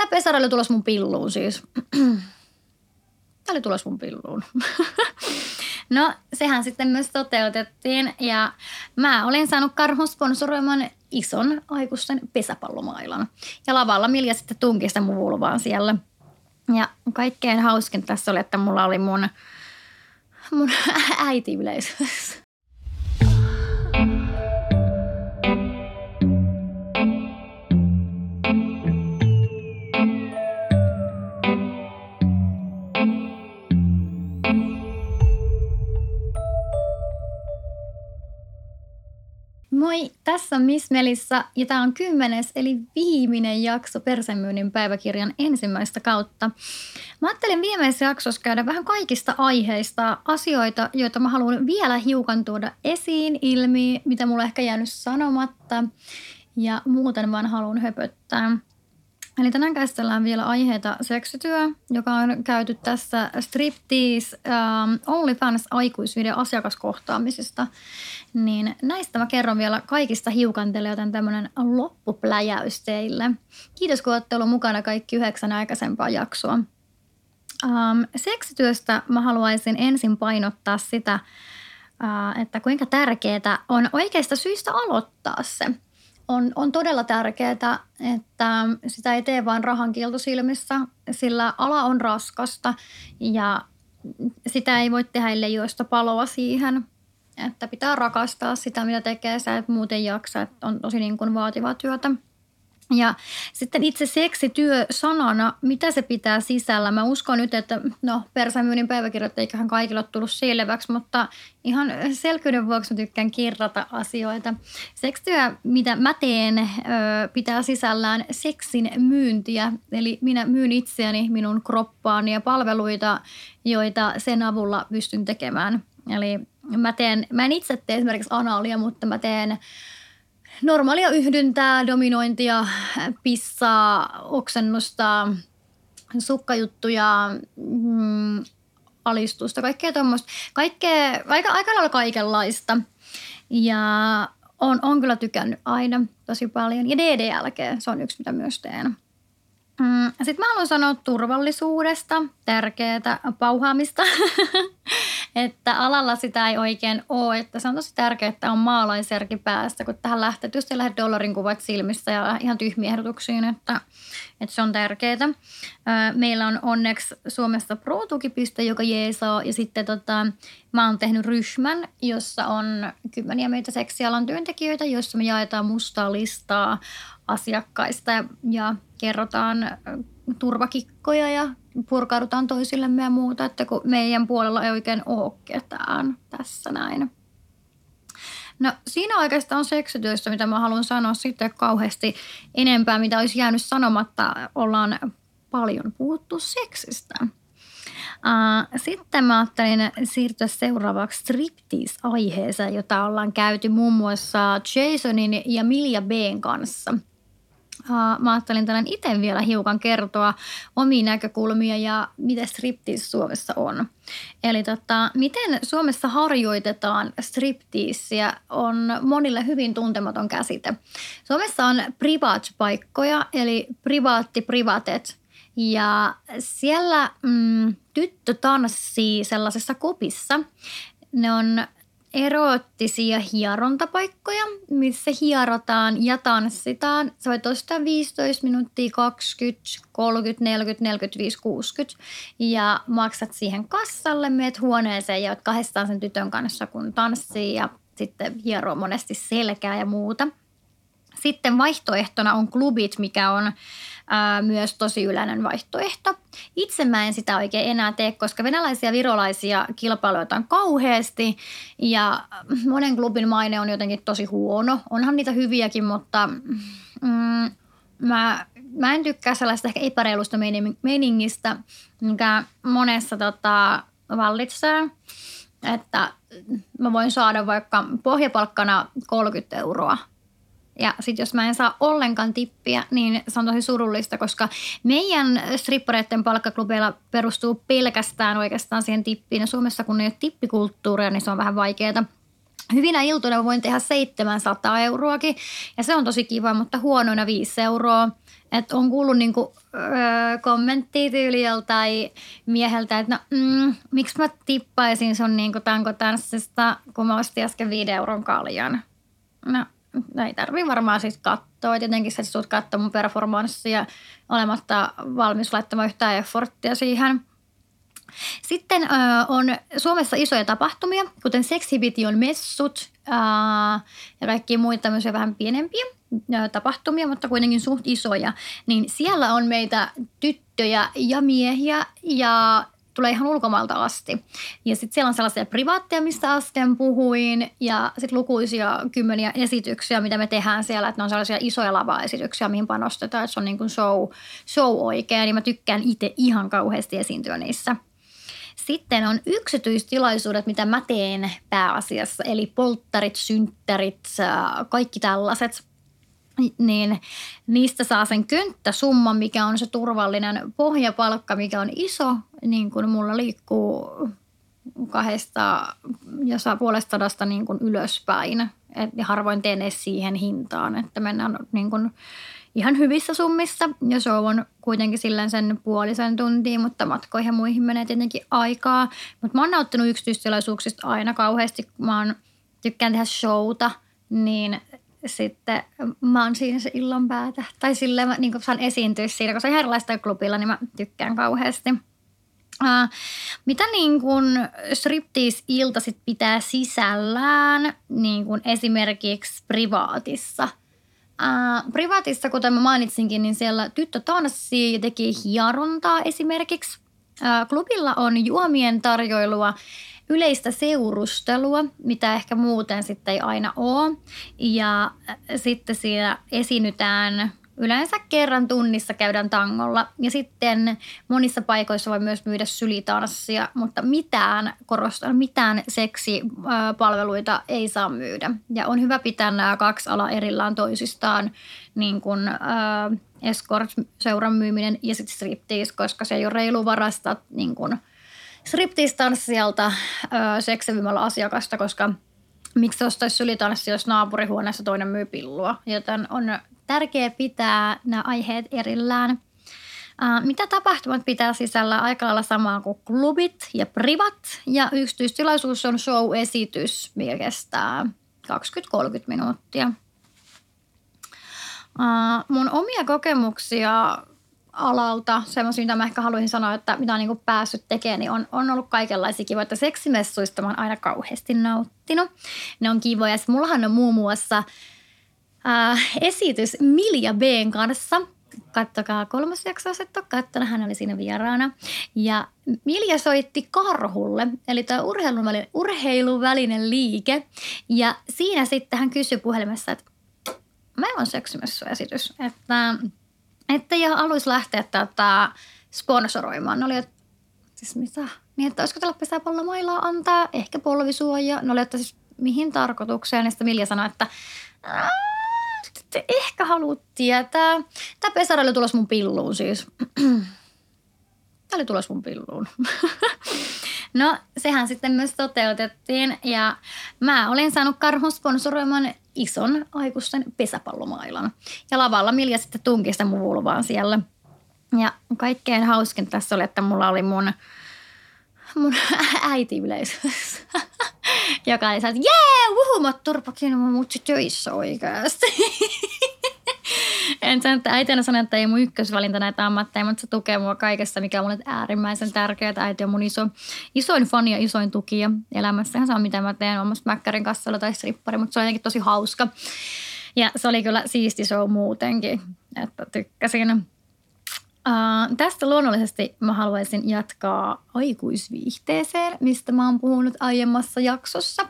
tämä pesara oli tulossa mun pilluun siis. Tämä oli tulossa mun pilluun. no, sehän sitten myös toteutettiin ja mä olin saanut karhun sponsoroiman ison aikuisten pesäpallomailan. Ja lavalla Milja sitten tunki sitä mun siellä. Ja kaikkein hauskin tässä oli, että mulla oli mun, mun äiti yleisössä. Tässä on Miss Melissa ja tämä on kymmenes eli viimeinen jakso Persemyynnin päiväkirjan ensimmäistä kautta. Mä ajattelin viimeisessä jaksossa käydä vähän kaikista aiheista asioita, joita mä haluan vielä hiukan tuoda esiin ilmi, mitä mulla ehkä jäänyt sanomatta ja muuten vaan haluan höpöttää. Eli tänään käsitellään vielä aiheita seksityö, joka on käyty tässä Striptease um, OnlyFans aikuisvideo asiakaskohtaamisesta. Niin näistä mä kerron vielä kaikista hiukantele, joten tämmöinen loppupläjäys teille. Kiitos kun olette mukana kaikki yhdeksän aikaisempaa jaksoa. Um, seksityöstä mä haluaisin ensin painottaa sitä, uh, että kuinka tärkeää on oikeista syistä aloittaa se – on, on todella tärkeää, että sitä ei tee vain rahan silmissä, sillä ala on raskasta ja sitä ei voi tehdä, ellei joista paloa siihen. Että pitää rakastaa sitä, mitä tekee, sä et muuten jaksa, että on tosi niin kuin vaativaa työtä. Ja sitten itse seksityö sanana, mitä se pitää sisällä? Mä uskon nyt, että no persämyynnin päiväkirjat eiköhän kaikille ole tullut selväksi, mutta ihan selkyyden vuoksi mä tykkään kirrata asioita. Seksityö, mitä mä teen, pitää sisällään seksin myyntiä. Eli minä myyn itseäni, minun kroppaani ja palveluita, joita sen avulla pystyn tekemään. Eli mä, teen, mä en itse tee esimerkiksi anaalia, mutta mä teen normaalia yhdyntää, dominointia, pissaa, oksennusta, sukkajuttuja, mm, alistusta, kaikkea tuommoista. Kaikkea, aika, aika lailla kaikenlaista. Ja on, on kyllä tykännyt aina tosi paljon. Ja DDLG, se on yksi, mitä myös teen. Mm, Sitten mä haluan sanoa turvallisuudesta, tärkeää pauhaamista, että alalla sitä ei oikein ole, että se on tosi tärkeää, että on maalaisjärki päästä, kun tähän lähtee, just lähdet dollarin kuvat silmissä ja ihan tyhmiä ehdotuksiin, että, että se on tärkeää. Meillä on onneksi Suomessa pro-tukipiste, joka jeesaa ja sitten tota, mä oon tehnyt ryhmän, jossa on kymmeniä meitä seksialan työntekijöitä, jossa me jaetaan mustaa listaa asiakkaista ja, ja kerrotaan turvakikkoja ja purkaudutaan toisillemme ja muuta, että kun meidän puolella ei oikein ole ketään tässä näin. No siinä oikeastaan seksityössä, mitä mä haluan sanoa sitten kauheasti enempää, mitä olisi jäänyt sanomatta, ollaan paljon puhuttu seksistä. sitten mä ajattelin siirtyä seuraavaksi striptease-aiheeseen, jota ollaan käyty muun muassa Jasonin ja Milja B:n kanssa – mä ajattelin tänään itse vielä hiukan kertoa omia näkökulmia ja mitä striptease Suomessa on. Eli tota, miten Suomessa harjoitetaan stripteasia on monille hyvin tuntematon käsite. Suomessa on privaat-paikkoja, eli privaatti privatet. Ja siellä mm, tyttö tanssii sellaisessa kopissa. Ne on eroottisia hierontapaikkoja, missä hierotaan ja tanssitaan. Sä voit ostaa 15 minuuttia, 20, 30, 40, 45, 60 ja maksat siihen kassalle, meet huoneeseen ja oot kahdestaan sen tytön kanssa, kun tanssii ja sitten hieroo monesti selkää ja muuta. Sitten vaihtoehtona on klubit, mikä on ää, myös tosi yleinen vaihtoehto. Itse mä en sitä oikein enää tee, koska venäläisiä virolaisia kilpailuita on kauheasti ja monen klubin maine on jotenkin tosi huono. Onhan niitä hyviäkin, mutta mm, mä, mä en tykkää sellaista ehkä epäreilusta meningistä, mikä monessa tota, vallitsee. Että mä voin saada vaikka pohjapalkkana 30 euroa ja sitten jos mä en saa ollenkaan tippiä, niin se on tosi surullista, koska meidän strippareiden palkkaklubeilla perustuu pelkästään oikeastaan siihen tippiin. Ja Suomessa kun ei ole tippikulttuuria, niin se on vähän vaikeaa. Hyvinä iltoina voin tehdä 700 euroakin ja se on tosi kiva, mutta huonoina 5 euroa. Että on kuullut niinku, öö, kommenttia tyyli joltain mieheltä, että no, mm, miksi mä tippaisin sun niinku tankotanssista, kun mä ostin äsken viiden euron kaljan. No, no ei tarvii varmaan siis katsoa. Tietenkin sä tulet katsoa mun performanssia olematta valmis laittamaan yhtään efforttia siihen – sitten äh, on Suomessa isoja tapahtumia, kuten Sexibition messut äh, ja kaikki muita tämmöisiä vähän pienempiä äh, tapahtumia, mutta kuitenkin suht isoja. Niin siellä on meitä tyttöjä ja miehiä ja tulee ihan ulkomailta asti. Ja sitten siellä on sellaisia privaatteja, mistä äsken puhuin, ja sitten lukuisia kymmeniä esityksiä, mitä me tehdään siellä, että ne on sellaisia isoja lava-esityksiä, mihin panostetaan, että se on niin kuin show, show oikein, niin mä tykkään itse ihan kauheasti esiintyä niissä – sitten on yksityistilaisuudet, mitä mä teen pääasiassa, eli polttarit, synttärit, kaikki tällaiset. Niin niistä saa sen könttäsumman, mikä on se turvallinen pohjapalkka, mikä on iso, niin kuin mulla liikkuu kahdesta ja saa puolesta niin kuin ylöspäin. Et, harvoin teen edes siihen hintaan, että mennään niin kuin ihan hyvissä summissa ja show on kuitenkin silleen sen puolisen tuntia, mutta matkoihin ja muihin menee tietenkin aikaa. Mutta mä oon nauttinut yksityistilaisuuksista aina kauheasti, mä oon, tykkään tehdä showta, niin sitten mä oon siinä se illan päätä. Tai silleen mä niin saan esiintyä siinä, koska se on erilaista klubilla, niin mä tykkään kauheasti. Uh, mitä niin kuin striptease-ilta sit pitää sisällään niin kuin esimerkiksi privaatissa – Äh, privaatissa, kuten mä mainitsinkin, niin siellä tyttö tanssii ja teki hierontaa esimerkiksi. Äh, klubilla on juomien tarjoilua, yleistä seurustelua, mitä ehkä muuten sitten ei aina ole. Ja sitten siinä esiinnytään Yleensä kerran tunnissa käydään tangolla ja sitten monissa paikoissa voi myös myydä sylitanssia, mutta mitään, korostan, mitään seksipalveluita ei saa myydä. Ja on hyvä pitää nämä kaksi alaa erillään toisistaan, niin kuin äh, escort-seuran myyminen ja sitten striptease, koska se ei ole reilu varastaa niin kuin striptease-tanssijalta äh, seksivimällä asiakasta, koska miksi ostaisi sylitanssi, jos naapurihuoneessa toinen myy pillua. Joten on tärkeää pitää nämä aiheet erillään. Mitä tapahtumat pitää sisällä aika lailla samaa kuin klubit ja privat. Ja yksityistilaisuus on show-esitys, mikä kestää 20-30 minuuttia. Mun omia kokemuksia alalta, semmoisia, mitä mä ehkä haluaisin sanoa, että mitä on niin päässyt tekemään, niin on, on ollut kaikenlaisia kivoja. Että seksimessuista mä oon aina kauheasti nauttinut. Ne on kivoja. Sitten mullahan on muun muassa äh, esitys Milja B:n kanssa. Kattokaa kolmas jakso, jos et ole. Hän oli siinä vieraana. Ja Milja soitti karhulle, eli tämä urheiluvälinen, urheiluvälinen liike. Ja siinä sitten hän kysyi puhelimessa, että meillä on seksimessuesitys, että, että ja haluaisi lähteä tätä sponsoroimaan. Ne oli, että siis mitä? Niin, että olisiko tällä pesäpallomailaa antaa, ehkä polvisuoja. Ne oli, että siis mihin tarkoitukseen. Ja sitten Milja sanoi, että te ehkä haluat tietää. Tämä pesara oli tulossa mun pilluun siis. Tämä oli tulossa mun pilluun. no, sehän sitten myös toteutettiin ja mä olin saanut karhun sponsoroimaan ison aikuisten pesäpallomailan. Ja lavalla Milja sitten tunki sitä mun vulvaan siellä. Ja kaikkein hauskin tässä oli, että mulla oli mun, mun äiti yleisössä. joka oli että jee, wuhu, mä turpakin mut töissä oikeasti. en sano, että äitinä sanon, että ei mun ykkösvalinta näitä ammatteja, mutta se tukee mua kaikessa, mikä on mulle äärimmäisen tärkeää. Äiti on mun iso, isoin fani ja isoin tukija elämässä. Ihan saa, mitä mä teen omassa mäkkärin kassalla tai strippari, mutta se on jotenkin tosi hauska. Ja se oli kyllä siisti show muutenkin, että tykkäsin. Uh, tästä luonnollisesti mä haluaisin jatkaa aikuisviihteeseen, mistä mä oon puhunut aiemmassa jaksossa.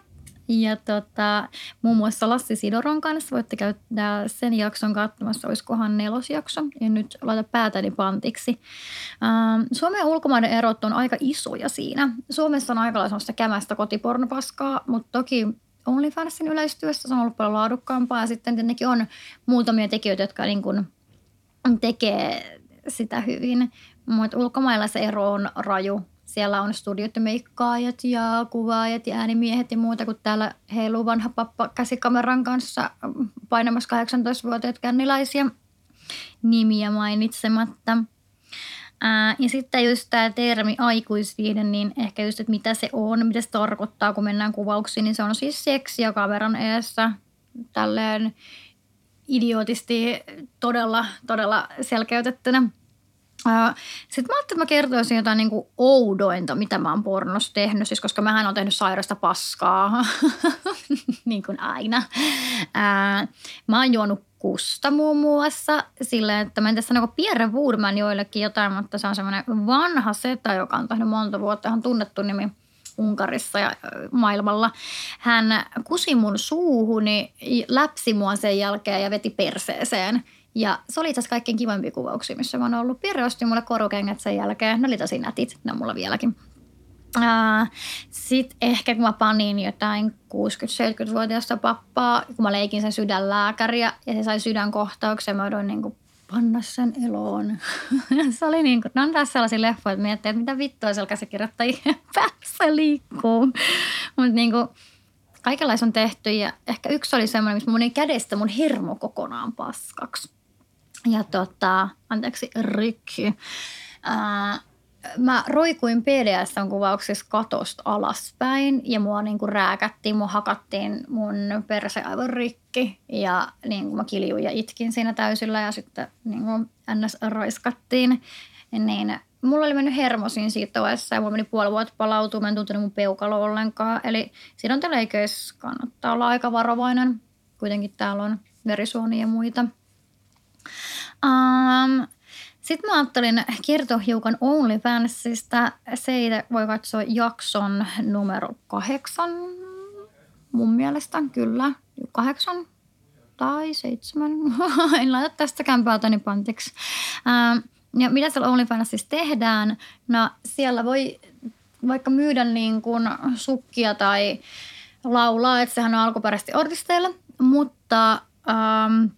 Ja tota, muun muassa Lassi Sidoron kanssa voitte käyttää sen jakson katsomassa, olisikohan nelosjakso. Ja nyt laita päätäni pantiksi. Uh, Suomen ulkomaiden erot on aika isoja siinä. Suomessa on aika lailla kämästä kotipornopaskaa, mutta toki OnlyFansin yleistyössä se on ollut paljon laadukkaampaa. Ja sitten tietenkin on muutamia tekijöitä, jotka niin kuin tekee sitä hyvin. Mutta ulkomailla se ero on raju. Siellä on studiot ja kuvaajat ja äänimiehet ja muuta, kun täällä heiluu vanha pappa käsikameran kanssa painamassa 18-vuotiaat känniläisiä. nimiä mainitsematta. Ää, ja sitten just tämä termi aikuisviihde, niin ehkä just, että mitä se on, mitä se tarkoittaa, kun mennään kuvauksiin, niin se on siis seksiä kameran edessä tälleen idiotisti todella, todella selkeytettynä. Sitten mä ajattelin, että mä kertoisin jotain niin kuin oudointa, mitä mä oon pornossa tehnyt, siis koska mähän on tehnyt sairasta paskaa, niin kuin aina. Mä oon juonut kusta muun muassa. Sillä, että mä en tässä sanoa Pierre joillekin jotain, mutta se on semmoinen vanha seta, joka on tehnyt monta vuotta, ihan tunnettu nimi Unkarissa ja maailmalla. Hän kusi mun suuhuni, läpsi mua sen jälkeen ja veti perseeseen – ja se oli itse asiassa kaikkein kivoimpia kuvauksia, missä mä oon ollut. Pirre osti mulle korukengät sen jälkeen. Ne oli tosi nätit, ne on mulla vieläkin. Sitten ehkä kun mä panin jotain 60-70-vuotiaasta pappaa, kun mä leikin sen sydänlääkäriä ja se sai sydänkohtauksen, mä odoin niin panna sen eloon. se oli niin kuin, ne on taas sellaisia leffoja, että miettii, että mitä vittua siellä käsikirjoittajien päässä liikkuu. Mutta niin kuin, kaikenlaista on tehty ja ehkä yksi oli semmoinen, missä menin kädestä mun hirmu kokonaan paskaksi ja tota, anteeksi, rikki. Ää, mä roikuin PDS-kuvauksessa katosta alaspäin ja mua niinku rääkättiin, mua hakattiin mun perse aivan rikki ja niinku mä kiljuin ja itkin siinä täysillä ja sitten niinku ns. raiskattiin. Niin mulla oli mennyt hermo siinä siitoessa ja mulla meni puoli vuotta palautua, mä en tuntunut mun peukalo ollenkaan. Eli siinä on kannattaa olla aika varovainen. Kuitenkin täällä on verisuonia ja muita – Um, sitten mä ajattelin kertoa hiukan OnlyFansista. Siitä voi katsoa jakson numero kahdeksan mun mielestä, kyllä. Kahdeksan tai seitsemän. en laita tästäkään päätäni pantiksi. Um, ja mitä siellä OnlyFansissa tehdään? No siellä voi vaikka myydä niin kuin sukkia tai laulaa, että sehän on alkuperäisesti artisteille, mutta um,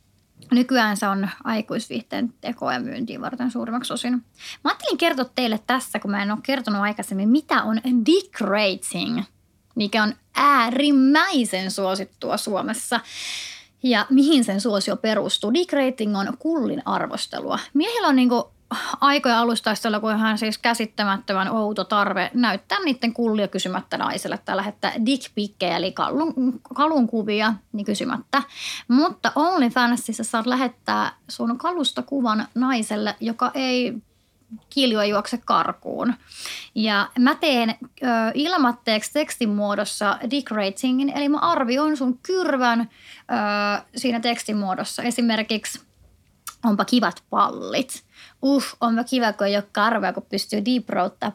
Nykyään se on aikuisviihteen tekoa ja myyntiin varten suurimmaksi osin. Mä ajattelin kertoa teille tässä, kun mä en ole kertonut aikaisemmin, mitä on dick rating, mikä on äärimmäisen suosittua Suomessa. Ja mihin sen suosio perustuu? Dick rating on kullin arvostelua. Miehillä on niinku aikoja alustaistella, kun hän siis käsittämättömän outo tarve näyttää niiden kullia kysymättä naiselle tai lähettää dickpikkejä eli kalun, kalun kuvia niin kysymättä. Mutta OnlyFansissa saat lähettää sun kalusta kuvan naiselle, joka ei kiljua juokse karkuun. Ja mä teen ö, ilmatteeksi tekstin muodossa dick ratingin, eli mä arvioin sun kyrvän ö, siinä tekstin muodossa. Esimerkiksi onpa kivat pallit uh, onpa kiva, kun ei ole karvoja, kun pystyy deep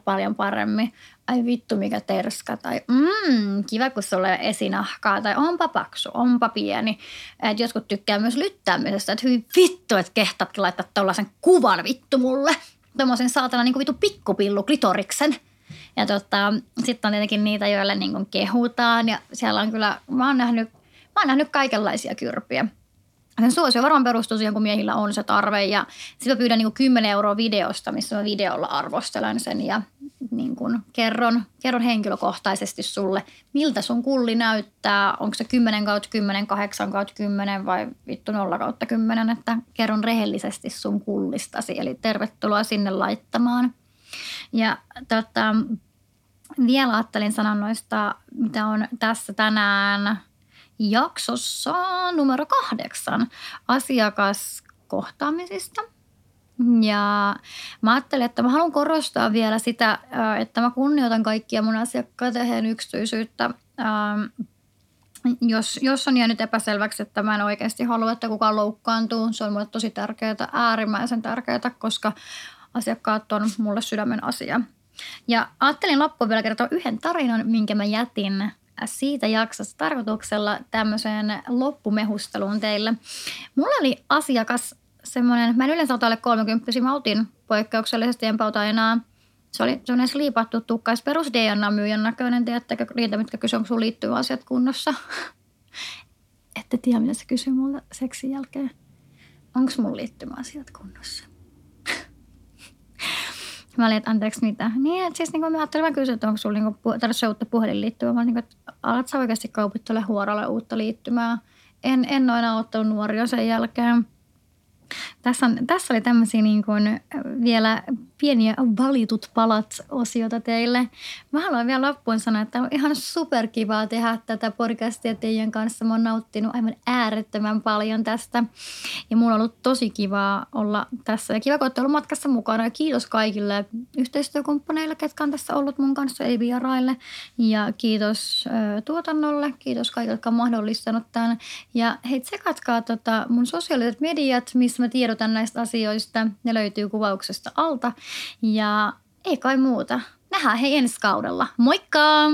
paljon paremmin. Ai vittu, mikä terska. Tai mm, kiva, kun sulla ei esinahkaa. Tai onpa paksu, onpa pieni. Et jotkut tykkää myös lyttäämisestä, että hyvin vittu, että kehtaatkin laittaa tuollaisen kuvan vittu mulle. Tuommoisen saatana niin vittu pikkupillu klitoriksen. Ja tota, sitten on tietenkin niitä, joille niin kehutaan. Ja siellä on kyllä, mä oon nähnyt, mä oon nähnyt kaikenlaisia kyrpiä sen suosio varmaan perustuu siihen, kun miehillä on se tarve. Ja sitten mä pyydän niin 10 euroa videosta, missä mä videolla arvostelen sen ja niin kuin kerron, kerron henkilökohtaisesti sulle, miltä sun kulli näyttää. Onko se 10 kautta 10, 8 kautta 10 vai vittu 0 kautta 10, että kerron rehellisesti sun kullistasi. Eli tervetuloa sinne laittamaan. Ja tota, vielä ajattelin sanoa noista, mitä on tässä tänään jaksossa numero kahdeksan asiakaskohtaamisista. Ja mä ajattelin, että mä haluan korostaa vielä sitä, että mä kunnioitan kaikkia mun asiakkaita ja yksityisyyttä. Jos, jos on jäänyt epäselväksi, että mä en oikeasti halua, että kukaan loukkaantuu, se on mulle tosi tärkeää, äärimmäisen tärkeää, koska asiakkaat on mulle sydämen asia. Ja ajattelin loppuun vielä kertoa yhden tarinan, minkä mä jätin siitä jaksosta tarkoituksella tämmöiseen loppumehusteluun teille. Mulla oli asiakas semmoinen, mä en yleensä ota alle 30, mä otin poikkeuksellisesti, en pauta enää. Se oli semmoinen sliipattu tukkais perus DNA-myyjän näköinen, tiedättekö niitä, mitkä kysyy, onko sun liittyvä asiat kunnossa. Ette tiedä, mitä se kysyy multa seksin jälkeen. Onko mun liittymäasiat kunnossa? Mä olin, että anteeksi mitä. Niin, että siis niin kuin mä ajattelin, mä kysyin, että onko sulla niin tarvitse uutta puhelinliittymää. Mä olin, niin että alat sä oikeasti kaupittele huoralle uutta liittymää. En, en ole enää ottanut nuoria sen jälkeen. Tässä, on, tässä oli tämmöisiä niin kuin vielä pieniä valitut palat osiota teille. Mä haluan vielä loppuun sanoa, että on ihan superkivaa tehdä tätä podcastia teidän kanssa. Mä oon nauttinut aivan äärettömän paljon tästä. Ja mulla on ollut tosi kivaa olla tässä. Ja kiva, kun olette ollut matkassa mukana. Ja kiitos kaikille yhteistyökumppaneille, ketkä on tässä ollut mun kanssa, ei vieraille. Ja kiitos äh, tuotannolle. Kiitos kaikille, jotka on mahdollistanut tämän. Ja hei, tsekatkaa tota mun sosiaaliset mediat, missä mä tiedotan näistä asioista. Ne löytyy kuvauksesta alta. Ja ei kai muuta. Nähdään hei ensi kaudella. Moikka!